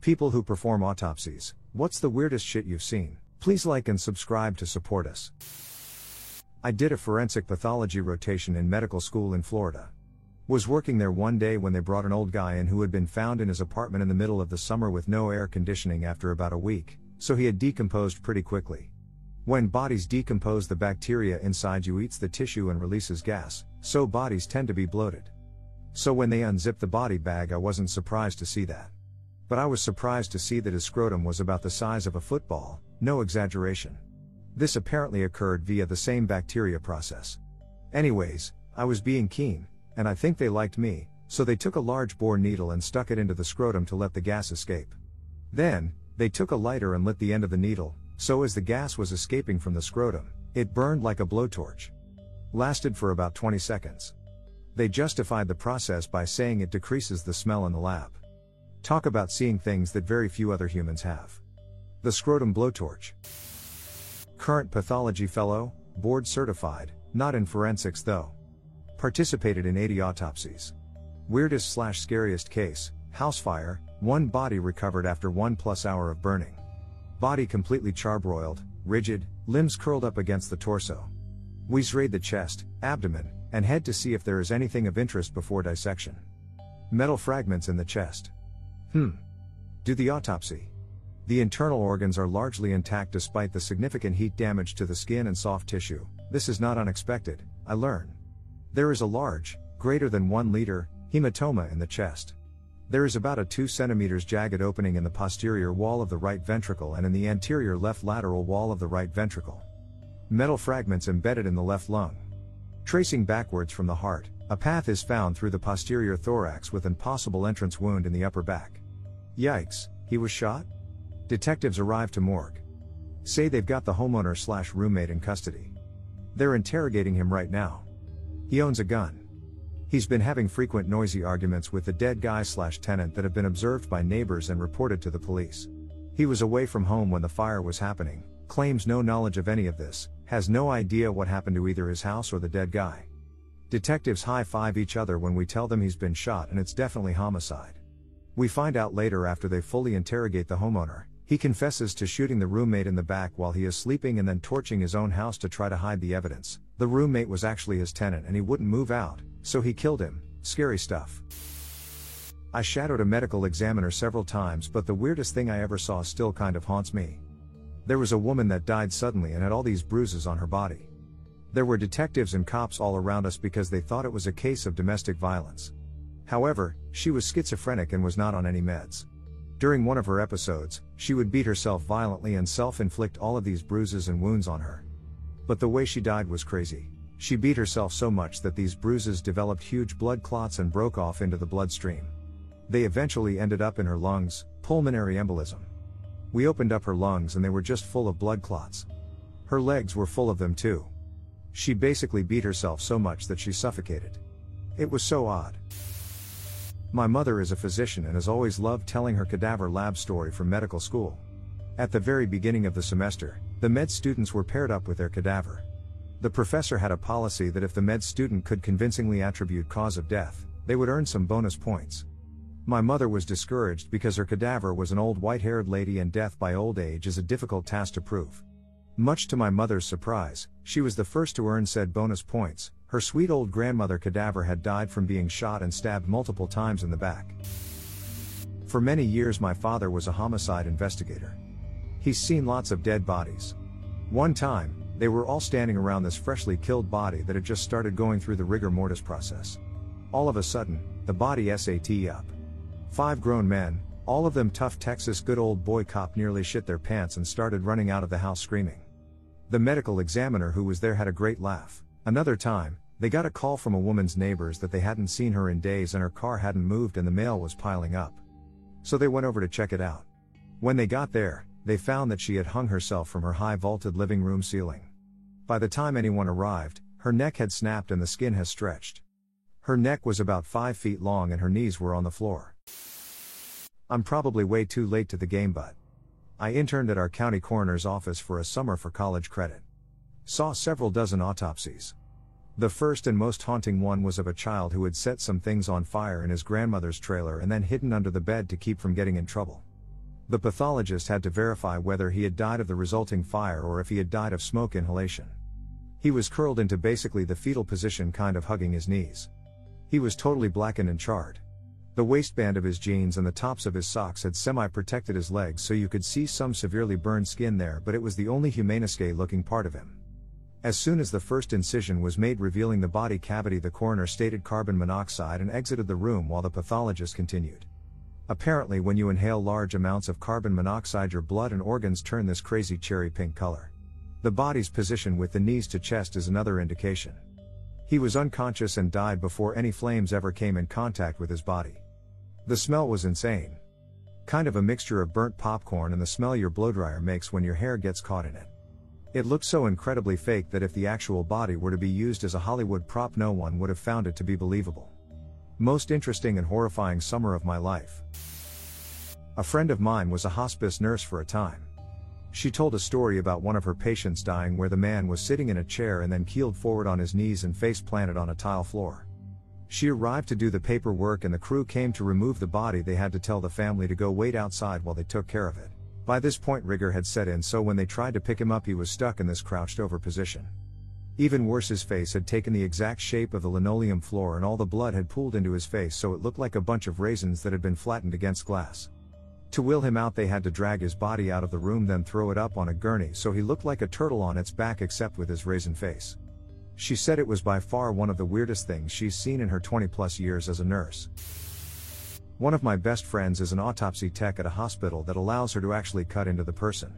People who perform autopsies. What's the weirdest shit you've seen? Please like and subscribe to support us. I did a forensic pathology rotation in medical school in Florida. Was working there one day when they brought an old guy in who had been found in his apartment in the middle of the summer with no air conditioning after about a week, so he had decomposed pretty quickly. When bodies decompose, the bacteria inside you eats the tissue and releases gas, so bodies tend to be bloated. So when they unzipped the body bag, I wasn't surprised to see that. But I was surprised to see that his scrotum was about the size of a football, no exaggeration. This apparently occurred via the same bacteria process. Anyways, I was being keen, and I think they liked me, so they took a large bore needle and stuck it into the scrotum to let the gas escape. Then, they took a lighter and lit the end of the needle, so as the gas was escaping from the scrotum, it burned like a blowtorch. Lasted for about 20 seconds. They justified the process by saying it decreases the smell in the lab. Talk about seeing things that very few other humans have. The scrotum blowtorch. Current pathology fellow, board certified, not in forensics though. Participated in 80 autopsies. Weirdest slash scariest case, house fire, one body recovered after one plus hour of burning. Body completely charbroiled, rigid, limbs curled up against the torso. We raid the chest, abdomen, and head to see if there is anything of interest before dissection. Metal fragments in the chest. Hmm. Do the autopsy. The internal organs are largely intact despite the significant heat damage to the skin and soft tissue. This is not unexpected, I learn. There is a large, greater than 1 liter, hematoma in the chest. There is about a 2 centimeters jagged opening in the posterior wall of the right ventricle and in the anterior left lateral wall of the right ventricle. Metal fragments embedded in the left lung. Tracing backwards from the heart, a path is found through the posterior thorax with an possible entrance wound in the upper back. Yikes, he was shot? Detectives arrive to morgue. Say they've got the homeowner slash roommate in custody. They're interrogating him right now. He owns a gun. He's been having frequent noisy arguments with the dead guy slash tenant that have been observed by neighbors and reported to the police. He was away from home when the fire was happening, claims no knowledge of any of this, has no idea what happened to either his house or the dead guy. Detectives high five each other when we tell them he's been shot and it's definitely homicide. We find out later after they fully interrogate the homeowner, he confesses to shooting the roommate in the back while he is sleeping and then torching his own house to try to hide the evidence. The roommate was actually his tenant and he wouldn't move out, so he killed him. Scary stuff. I shadowed a medical examiner several times, but the weirdest thing I ever saw still kind of haunts me. There was a woman that died suddenly and had all these bruises on her body. There were detectives and cops all around us because they thought it was a case of domestic violence. However, she was schizophrenic and was not on any meds. During one of her episodes, she would beat herself violently and self inflict all of these bruises and wounds on her. But the way she died was crazy. She beat herself so much that these bruises developed huge blood clots and broke off into the bloodstream. They eventually ended up in her lungs, pulmonary embolism. We opened up her lungs and they were just full of blood clots. Her legs were full of them too. She basically beat herself so much that she suffocated. It was so odd. My mother is a physician and has always loved telling her cadaver lab story from medical school. At the very beginning of the semester, the med students were paired up with their cadaver. The professor had a policy that if the med student could convincingly attribute cause of death, they would earn some bonus points. My mother was discouraged because her cadaver was an old white haired lady and death by old age is a difficult task to prove. Much to my mother's surprise, she was the first to earn said bonus points, her sweet old grandmother cadaver had died from being shot and stabbed multiple times in the back. For many years, my father was a homicide investigator. He's seen lots of dead bodies. One time, they were all standing around this freshly killed body that had just started going through the rigor mortis process. All of a sudden, the body SAT up. Five grown men, all of them tough Texas good old boy cop nearly shit their pants and started running out of the house screaming. The medical examiner who was there had a great laugh. Another time, they got a call from a woman's neighbors that they hadn't seen her in days and her car hadn't moved and the mail was piling up. So they went over to check it out. When they got there, they found that she had hung herself from her high vaulted living room ceiling. By the time anyone arrived, her neck had snapped and the skin has stretched. Her neck was about 5 feet long and her knees were on the floor. I'm probably way too late to the game, but I interned at our county coroner's office for a summer for college credit. Saw several dozen autopsies. The first and most haunting one was of a child who had set some things on fire in his grandmother's trailer and then hidden under the bed to keep from getting in trouble. The pathologist had to verify whether he had died of the resulting fire or if he had died of smoke inhalation. He was curled into basically the fetal position, kind of hugging his knees. He was totally blackened and charred. The waistband of his jeans and the tops of his socks had semi protected his legs so you could see some severely burned skin there, but it was the only humanesque looking part of him. As soon as the first incision was made revealing the body cavity, the coroner stated carbon monoxide and exited the room while the pathologist continued. Apparently, when you inhale large amounts of carbon monoxide, your blood and organs turn this crazy cherry pink color. The body's position with the knees to chest is another indication. He was unconscious and died before any flames ever came in contact with his body. The smell was insane. Kind of a mixture of burnt popcorn and the smell your blowdryer makes when your hair gets caught in it. It looked so incredibly fake that if the actual body were to be used as a Hollywood prop, no one would have found it to be believable. Most interesting and horrifying summer of my life. A friend of mine was a hospice nurse for a time. She told a story about one of her patients dying where the man was sitting in a chair and then keeled forward on his knees and face planted on a tile floor. She arrived to do the paperwork and the crew came to remove the body. They had to tell the family to go wait outside while they took care of it. By this point, rigor had set in, so when they tried to pick him up, he was stuck in this crouched over position. Even worse, his face had taken the exact shape of the linoleum floor and all the blood had pooled into his face, so it looked like a bunch of raisins that had been flattened against glass. To wheel him out, they had to drag his body out of the room, then throw it up on a gurney so he looked like a turtle on its back except with his raisin face. She said it was by far one of the weirdest things she's seen in her 20 plus years as a nurse. One of my best friends is an autopsy tech at a hospital that allows her to actually cut into the person.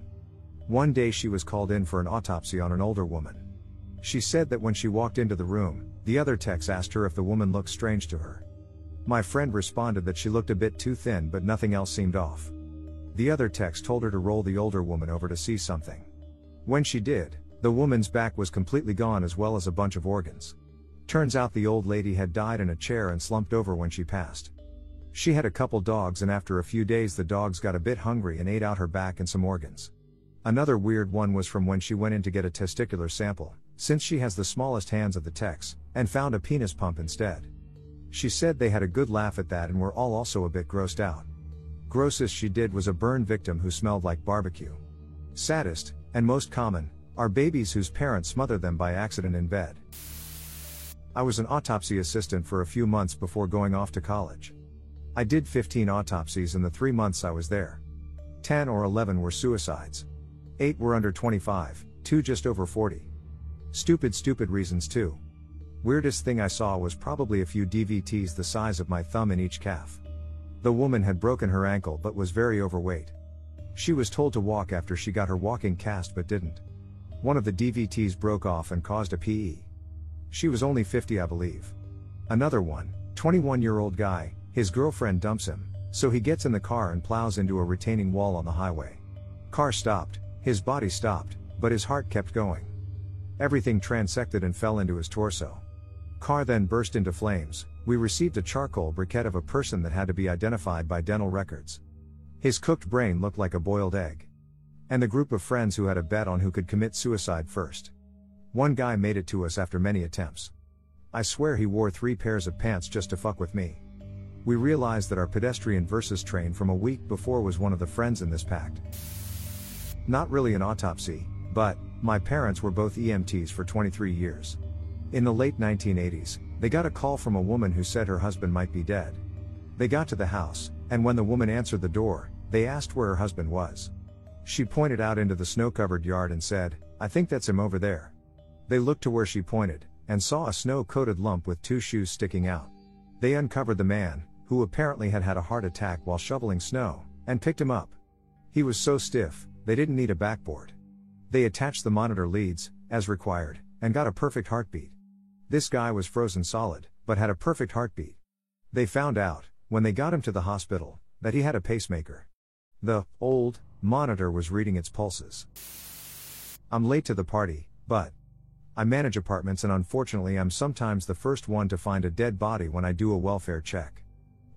One day she was called in for an autopsy on an older woman. She said that when she walked into the room, the other techs asked her if the woman looked strange to her. My friend responded that she looked a bit too thin but nothing else seemed off. The other techs told her to roll the older woman over to see something. When she did, the woman's back was completely gone as well as a bunch of organs. Turns out the old lady had died in a chair and slumped over when she passed. She had a couple dogs, and after a few days, the dogs got a bit hungry and ate out her back and some organs. Another weird one was from when she went in to get a testicular sample, since she has the smallest hands of the techs, and found a penis pump instead. She said they had a good laugh at that and were all also a bit grossed out. Grossest she did was a burn victim who smelled like barbecue. Saddest, and most common, are babies whose parents smother them by accident in bed. I was an autopsy assistant for a few months before going off to college. I did 15 autopsies in the three months I was there. 10 or 11 were suicides. 8 were under 25, 2 just over 40. Stupid, stupid reasons too. Weirdest thing I saw was probably a few DVTs the size of my thumb in each calf. The woman had broken her ankle but was very overweight. She was told to walk after she got her walking cast but didn't. One of the DVTs broke off and caused a PE. She was only 50, I believe. Another one, 21 year old guy, his girlfriend dumps him, so he gets in the car and plows into a retaining wall on the highway. Car stopped, his body stopped, but his heart kept going. Everything transected and fell into his torso. Car then burst into flames. We received a charcoal briquette of a person that had to be identified by dental records. His cooked brain looked like a boiled egg and the group of friends who had a bet on who could commit suicide first. One guy made it to us after many attempts. I swear he wore three pairs of pants just to fuck with me. We realized that our pedestrian versus train from a week before was one of the friends in this pact. Not really an autopsy, but, my parents were both EMTs for 23 years. In the late 1980s, they got a call from a woman who said her husband might be dead. They got to the house, and when the woman answered the door, they asked where her husband was. She pointed out into the snow covered yard and said, I think that's him over there. They looked to where she pointed, and saw a snow coated lump with two shoes sticking out. They uncovered the man, who apparently had had a heart attack while shoveling snow, and picked him up. He was so stiff, they didn't need a backboard. They attached the monitor leads, as required, and got a perfect heartbeat. This guy was frozen solid, but had a perfect heartbeat. They found out, when they got him to the hospital, that he had a pacemaker. The old monitor was reading its pulses. I'm late to the party, but I manage apartments and unfortunately I'm sometimes the first one to find a dead body when I do a welfare check.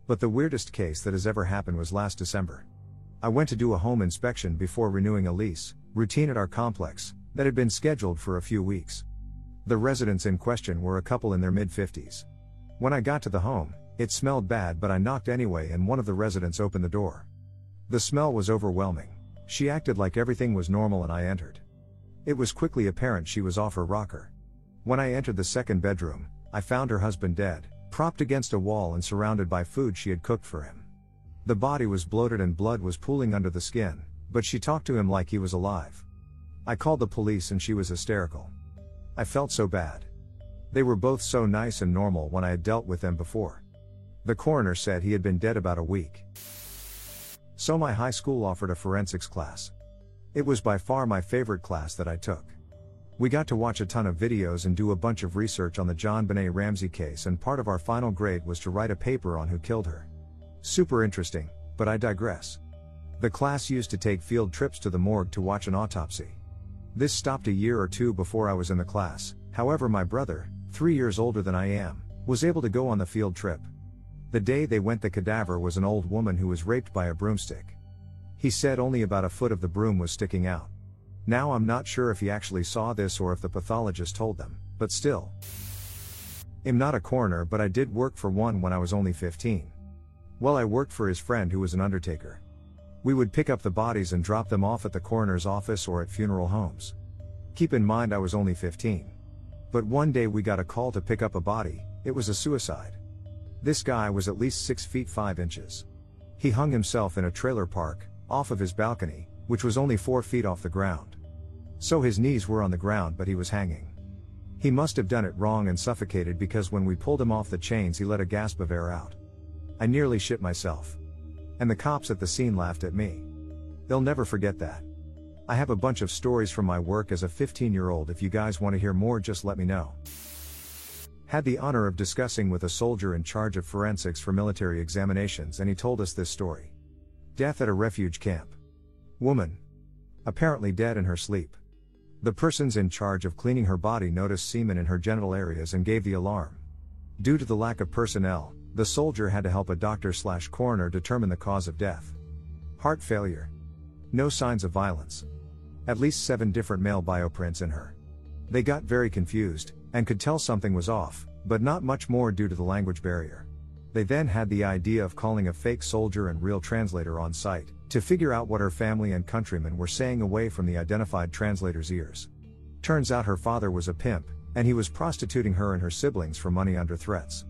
But the weirdest case that has ever happened was last December. I went to do a home inspection before renewing a lease, routine at our complex, that had been scheduled for a few weeks. The residents in question were a couple in their mid 50s. When I got to the home, it smelled bad, but I knocked anyway, and one of the residents opened the door. The smell was overwhelming. She acted like everything was normal, and I entered. It was quickly apparent she was off her rocker. When I entered the second bedroom, I found her husband dead, propped against a wall and surrounded by food she had cooked for him. The body was bloated and blood was pooling under the skin, but she talked to him like he was alive. I called the police and she was hysterical. I felt so bad. They were both so nice and normal when I had dealt with them before. The coroner said he had been dead about a week. So my high school offered a forensics class. It was by far my favorite class that I took. We got to watch a ton of videos and do a bunch of research on the JonBenét Ramsey case, and part of our final grade was to write a paper on who killed her. Super interesting, but I digress. The class used to take field trips to the morgue to watch an autopsy. This stopped a year or two before I was in the class, however, my brother, three years older than I am, was able to go on the field trip. The day they went, the cadaver was an old woman who was raped by a broomstick. He said only about a foot of the broom was sticking out. Now I'm not sure if he actually saw this or if the pathologist told them, but still. I'm not a coroner, but I did work for one when I was only 15. Well, I worked for his friend who was an undertaker. We would pick up the bodies and drop them off at the coroner's office or at funeral homes. Keep in mind I was only 15. But one day we got a call to pick up a body, it was a suicide. This guy was at least 6 feet 5 inches. He hung himself in a trailer park, off of his balcony, which was only 4 feet off the ground. So his knees were on the ground but he was hanging. He must have done it wrong and suffocated because when we pulled him off the chains he let a gasp of air out. I nearly shit myself. And the cops at the scene laughed at me. They'll never forget that. I have a bunch of stories from my work as a 15 year old. If you guys want to hear more, just let me know. Had the honor of discussing with a soldier in charge of forensics for military examinations, and he told us this story Death at a refuge camp. Woman. Apparently dead in her sleep. The persons in charge of cleaning her body noticed semen in her genital areas and gave the alarm. Due to the lack of personnel, the soldier had to help a doctor slash coroner determine the cause of death. Heart failure. No signs of violence. At least seven different male bioprints in her. They got very confused, and could tell something was off, but not much more due to the language barrier. They then had the idea of calling a fake soldier and real translator on site, to figure out what her family and countrymen were saying away from the identified translator's ears. Turns out her father was a pimp, and he was prostituting her and her siblings for money under threats.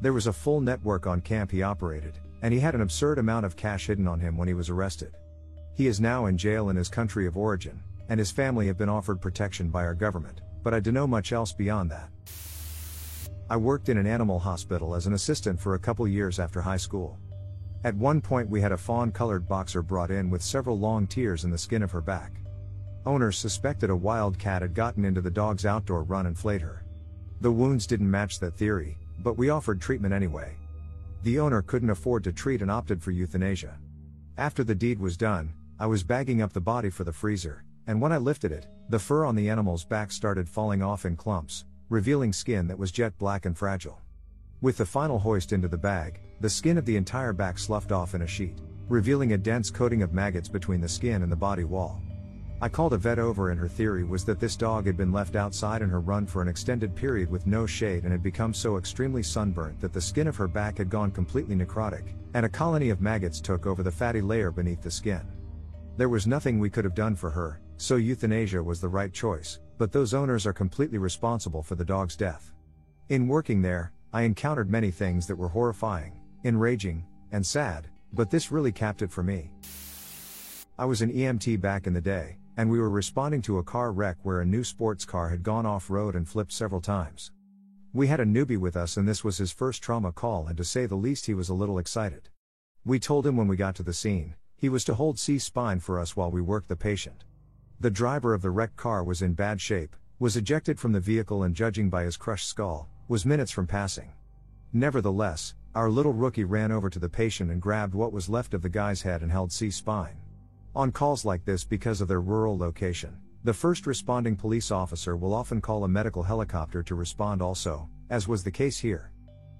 There was a full network on camp he operated, and he had an absurd amount of cash hidden on him when he was arrested. He is now in jail in his country of origin, and his family have been offered protection by our government, but I don't know much else beyond that. I worked in an animal hospital as an assistant for a couple years after high school. At one point, we had a fawn colored boxer brought in with several long tears in the skin of her back. Owners suspected a wild cat had gotten into the dog's outdoor run and flayed her. The wounds didn't match that theory, but we offered treatment anyway. The owner couldn't afford to treat and opted for euthanasia. After the deed was done, I was bagging up the body for the freezer, and when I lifted it, the fur on the animal's back started falling off in clumps, revealing skin that was jet black and fragile. With the final hoist into the bag, the skin of the entire back sloughed off in a sheet, revealing a dense coating of maggots between the skin and the body wall. I called a vet over, and her theory was that this dog had been left outside in her run for an extended period with no shade and had become so extremely sunburnt that the skin of her back had gone completely necrotic, and a colony of maggots took over the fatty layer beneath the skin. There was nothing we could have done for her, so euthanasia was the right choice, but those owners are completely responsible for the dog's death. In working there, I encountered many things that were horrifying, enraging, and sad, but this really capped it for me. I was an EMT back in the day, and we were responding to a car wreck where a new sports car had gone off road and flipped several times. We had a newbie with us, and this was his first trauma call, and to say the least, he was a little excited. We told him when we got to the scene, he was to hold C spine for us while we worked the patient. The driver of the wrecked car was in bad shape, was ejected from the vehicle and judging by his crushed skull, was minutes from passing. Nevertheless, our little rookie ran over to the patient and grabbed what was left of the guy's head and held C spine. On calls like this because of their rural location, the first responding police officer will often call a medical helicopter to respond also, as was the case here.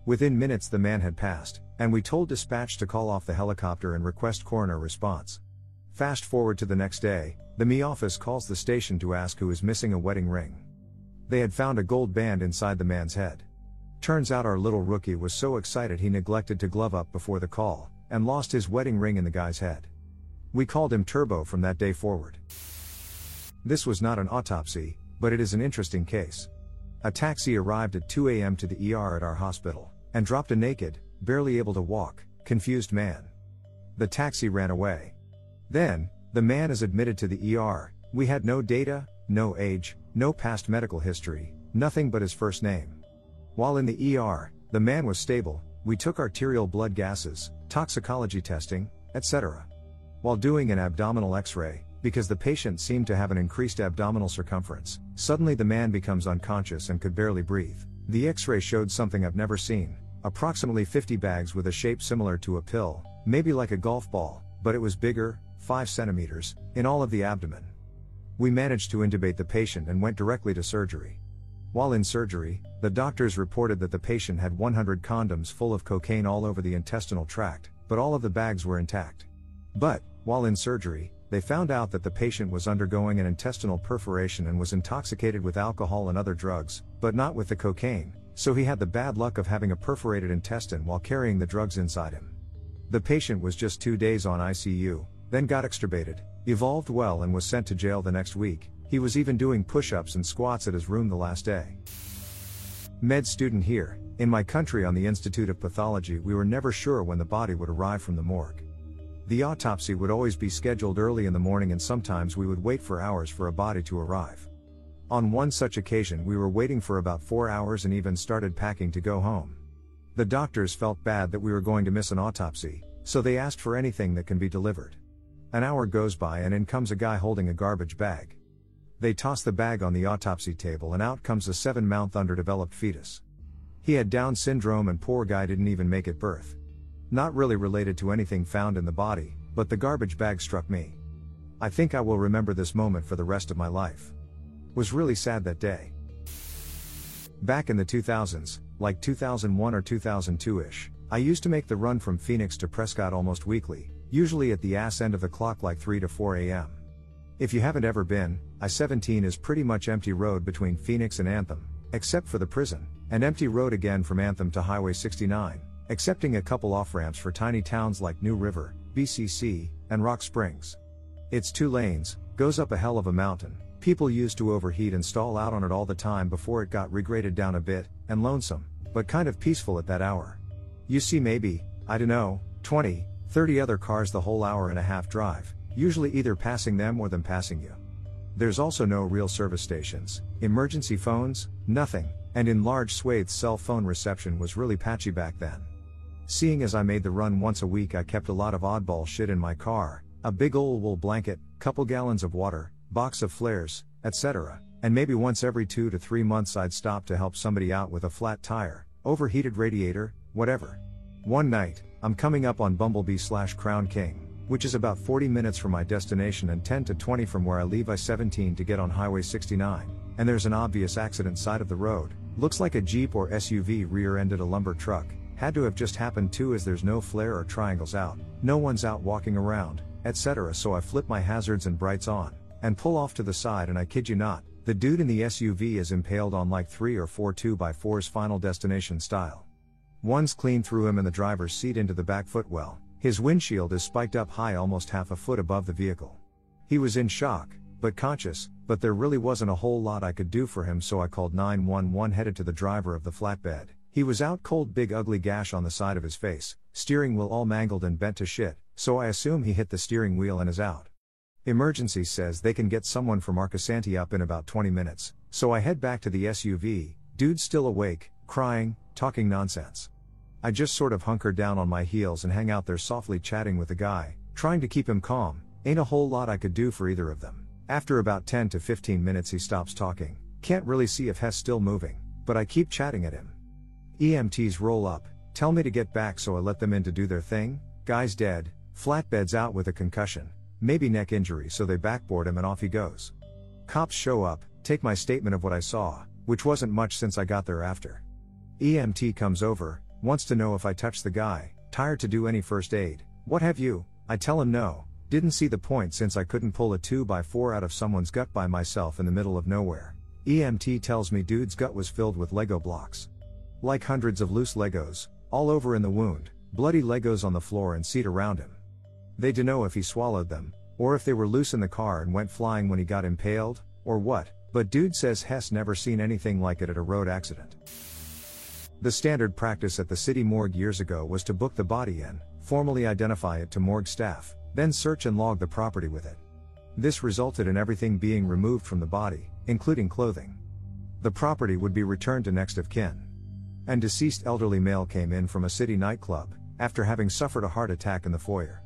Within minutes the man had passed, and we told dispatch to call off the helicopter and request coroner response. Fast forward to the next day, the ME office calls the station to ask who is missing a wedding ring. They had found a gold band inside the man's head. Turns out our little rookie was so excited he neglected to glove up before the call, and lost his wedding ring in the guy's head. We called him Turbo from that day forward. This was not an autopsy, but it is an interesting case. A taxi arrived at 2 a.m. to the ER at our hospital, and dropped a naked, barely able to walk, confused man. The taxi ran away. Then, the man is admitted to the ER. We had no data, no age, no past medical history, nothing but his first name. While in the ER, the man was stable, we took arterial blood gases, toxicology testing, etc. While doing an abdominal x ray, because the patient seemed to have an increased abdominal circumference, suddenly the man becomes unconscious and could barely breathe. The x ray showed something I've never seen approximately 50 bags with a shape similar to a pill, maybe like a golf ball, but it was bigger, 5 centimeters, in all of the abdomen. We managed to intubate the patient and went directly to surgery. While in surgery, the doctors reported that the patient had 100 condoms full of cocaine all over the intestinal tract, but all of the bags were intact. But, while in surgery, they found out that the patient was undergoing an intestinal perforation and was intoxicated with alcohol and other drugs, but not with the cocaine, so he had the bad luck of having a perforated intestine while carrying the drugs inside him. The patient was just two days on ICU, then got extubated, evolved well, and was sent to jail the next week. He was even doing push ups and squats at his room the last day. Med student here, in my country on the Institute of Pathology, we were never sure when the body would arrive from the morgue. The autopsy would always be scheduled early in the morning, and sometimes we would wait for hours for a body to arrive. On one such occasion, we were waiting for about four hours and even started packing to go home. The doctors felt bad that we were going to miss an autopsy, so they asked for anything that can be delivered. An hour goes by and in comes a guy holding a garbage bag. They toss the bag on the autopsy table and out comes a seven month underdeveloped fetus. He had Down syndrome and poor guy didn't even make it birth. Not really related to anything found in the body, but the garbage bag struck me. I think I will remember this moment for the rest of my life. Was really sad that day. Back in the 2000s, like 2001 or 2002 ish, I used to make the run from Phoenix to Prescott almost weekly, usually at the ass end of the clock like 3 to 4 am. If you haven't ever been, I 17 is pretty much empty road between Phoenix and Anthem, except for the prison, and empty road again from Anthem to Highway 69, excepting a couple off ramps for tiny towns like New River, BCC, and Rock Springs. It's two lanes, goes up a hell of a mountain, people used to overheat and stall out on it all the time before it got regraded down a bit, and lonesome, but kind of peaceful at that hour. You see maybe, I dunno, 20, 30 other cars the whole hour and a half drive, usually either passing them or them passing you. There's also no real service stations, emergency phones, nothing, and in large swathes cell phone reception was really patchy back then. Seeing as I made the run once a week, I kept a lot of oddball shit in my car a big old wool blanket, couple gallons of water, box of flares, etc., and maybe once every two to three months I'd stop to help somebody out with a flat tire, overheated radiator, whatever. One night, I'm coming up on Bumblebee slash Crown King, which is about 40 minutes from my destination and 10 to 20 from where I leave I 17 to get on Highway 69, and there's an obvious accident side of the road, looks like a Jeep or SUV rear ended a lumber truck, had to have just happened too as there's no flare or triangles out, no one's out walking around, etc. So I flip my hazards and brights on, and pull off to the side and I kid you not, the dude in the SUV is impaled on like 3 or 4 2x4's final destination style. One's clean through him and the driver's seat into the back footwell. His windshield is spiked up high almost half a foot above the vehicle. He was in shock, but conscious, but there really wasn't a whole lot I could do for him so I called 911 headed to the driver of the flatbed. He was out cold big ugly gash on the side of his face, steering wheel all mangled and bent to shit, so I assume he hit the steering wheel and is out. Emergency says they can get someone from Arcosanti up in about 20 minutes, so I head back to the SUV, dude's still awake, crying, talking nonsense. I just sort of hunker down on my heels and hang out there softly chatting with the guy, trying to keep him calm. Ain't a whole lot I could do for either of them. After about 10 to 15 minutes, he stops talking, Can't really see if Hess still moving, but I keep chatting at him. EMTs roll up, tell me to get back so I let them in to do their thing. Guy's dead, flatbed's out with a concussion, maybe neck injury, so they backboard him and off he goes. Cops show up, take my statement of what I saw, which wasn't much since I got there after. EMT comes over, wants to know if I touched the guy, tired to do any first aid, what have you, I tell him no, didn't see the point since I couldn't pull a 2x4 out of someone's gut by myself in the middle of nowhere. EMT tells me dude's gut was filled with Lego blocks. Like hundreds of loose Legos, all over in the wound, bloody Legos on the floor and seat around him. They don't know if he swallowed them, or if they were loose in the car and went flying when he got impaled, or what, but dude says Hess never seen anything like it at a road accident. The standard practice at the city morgue years ago was to book the body in, formally identify it to morgue staff, then search and log the property with it. This resulted in everything being removed from the body, including clothing. The property would be returned to next of kin. And deceased elderly male came in from a city nightclub, after having suffered a heart attack in the foyer.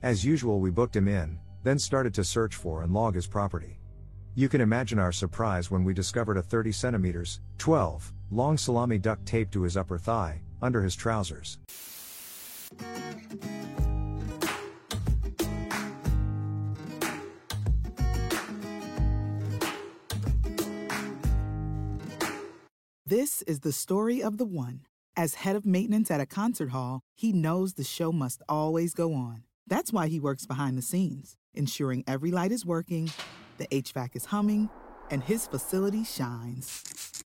As usual, we booked him in, then started to search for and log his property. You can imagine our surprise when we discovered a 30 centimeters, 12, long salami duct taped to his upper thigh, under his trousers. This is the story of the one. As head of maintenance at a concert hall, he knows the show must always go on. That's why he works behind the scenes, ensuring every light is working, the HVAC is humming, and his facility shines.